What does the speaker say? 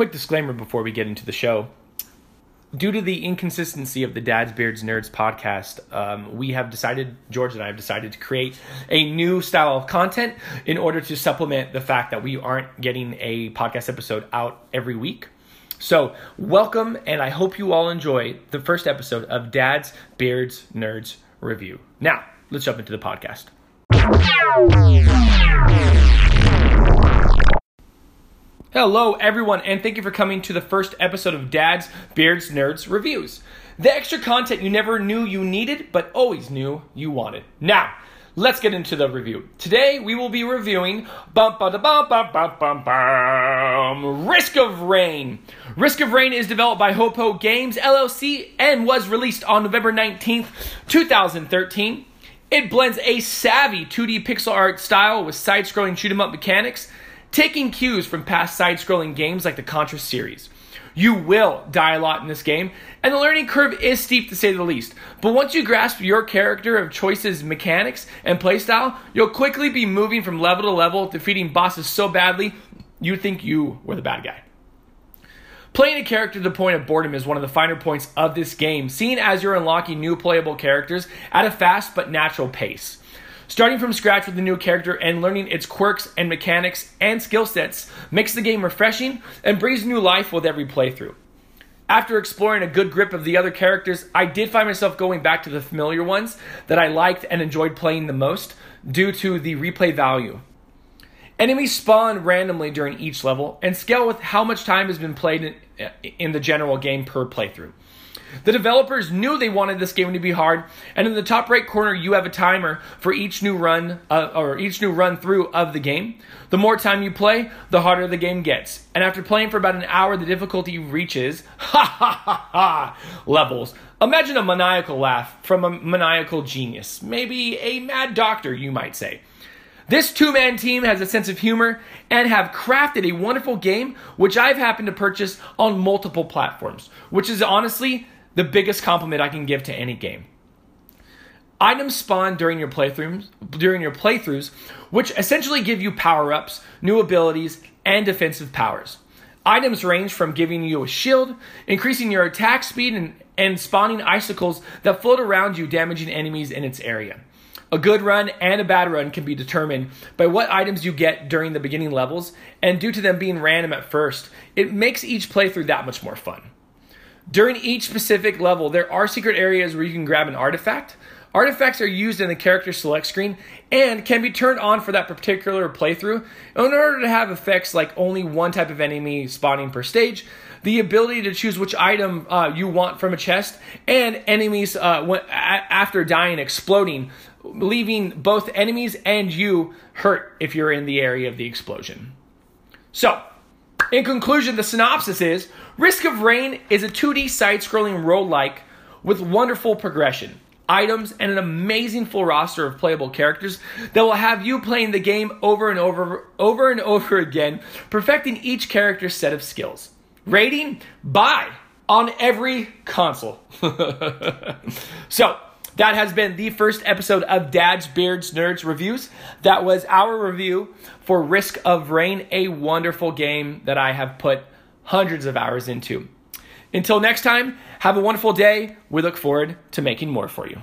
quick disclaimer before we get into the show. Due to the inconsistency of the Dads, Beards, Nerds podcast, um, we have decided, George and I have decided to create a new style of content in order to supplement the fact that we aren't getting a podcast episode out every week. So, welcome, and I hope you all enjoy the first episode of Dads, Beards, Nerds Review. Now, let's jump into the podcast. Hello, everyone, and thank you for coming to the first episode of Dad's Beards Nerds Reviews. The extra content you never knew you needed, but always knew you wanted. Now, let's get into the review. Today, we will be reviewing bum, da, bum, bum, bum, bum, bum, Risk of Rain. Risk of Rain is developed by Hopoo Games LLC and was released on November 19th, 2013. It blends a savvy 2D pixel art style with side scrolling shoot 'em up mechanics taking cues from past side scrolling games like the Contra series. You will die a lot in this game, and the learning curve is steep to say the least. But once you grasp your character of choices, mechanics, and playstyle, you'll quickly be moving from level to level, defeating bosses so badly you think you were the bad guy. Playing a character to the point of boredom is one of the finer points of this game, seeing as you're unlocking new playable characters at a fast but natural pace. Starting from scratch with a new character and learning its quirks and mechanics and skill sets makes the game refreshing and brings new life with every playthrough. After exploring a good grip of the other characters, I did find myself going back to the familiar ones that I liked and enjoyed playing the most due to the replay value. Enemies spawn randomly during each level and scale with how much time has been played in, in the general game per playthrough. The developers knew they wanted this game to be hard, and in the top right corner, you have a timer for each new run uh, or each new run through of the game. The more time you play, the harder the game gets. And after playing for about an hour, the difficulty reaches ha ha ha ha levels. Imagine a maniacal laugh from a maniacal genius, maybe a mad doctor, you might say. This two man team has a sense of humor and have crafted a wonderful game, which I've happened to purchase on multiple platforms, which is honestly the biggest compliment I can give to any game. Items spawn during your playthroughs, during your playthroughs, which essentially give you power-ups, new abilities, and defensive powers. Items range from giving you a shield, increasing your attack speed, and, and spawning icicles that float around you, damaging enemies in its area. A good run and a bad run can be determined by what items you get during the beginning levels, and due to them being random at first, it makes each playthrough that much more fun. During each specific level, there are secret areas where you can grab an artifact. Artifacts are used in the character select screen and can be turned on for that particular playthrough in order to have effects like only one type of enemy spawning per stage, the ability to choose which item uh, you want from a chest, and enemies uh, after dying exploding, leaving both enemies and you hurt if you're in the area of the explosion. So, in conclusion, the synopsis is Risk of Rain is a 2D side scrolling roguelike with wonderful progression, items, and an amazing full roster of playable characters that will have you playing the game over and over, over and over again, perfecting each character's set of skills. Rating? Buy on every console. so, that has been the first episode of Dad's Beards Nerds Reviews. That was our review for Risk of Rain, a wonderful game that I have put hundreds of hours into. Until next time, have a wonderful day. We look forward to making more for you.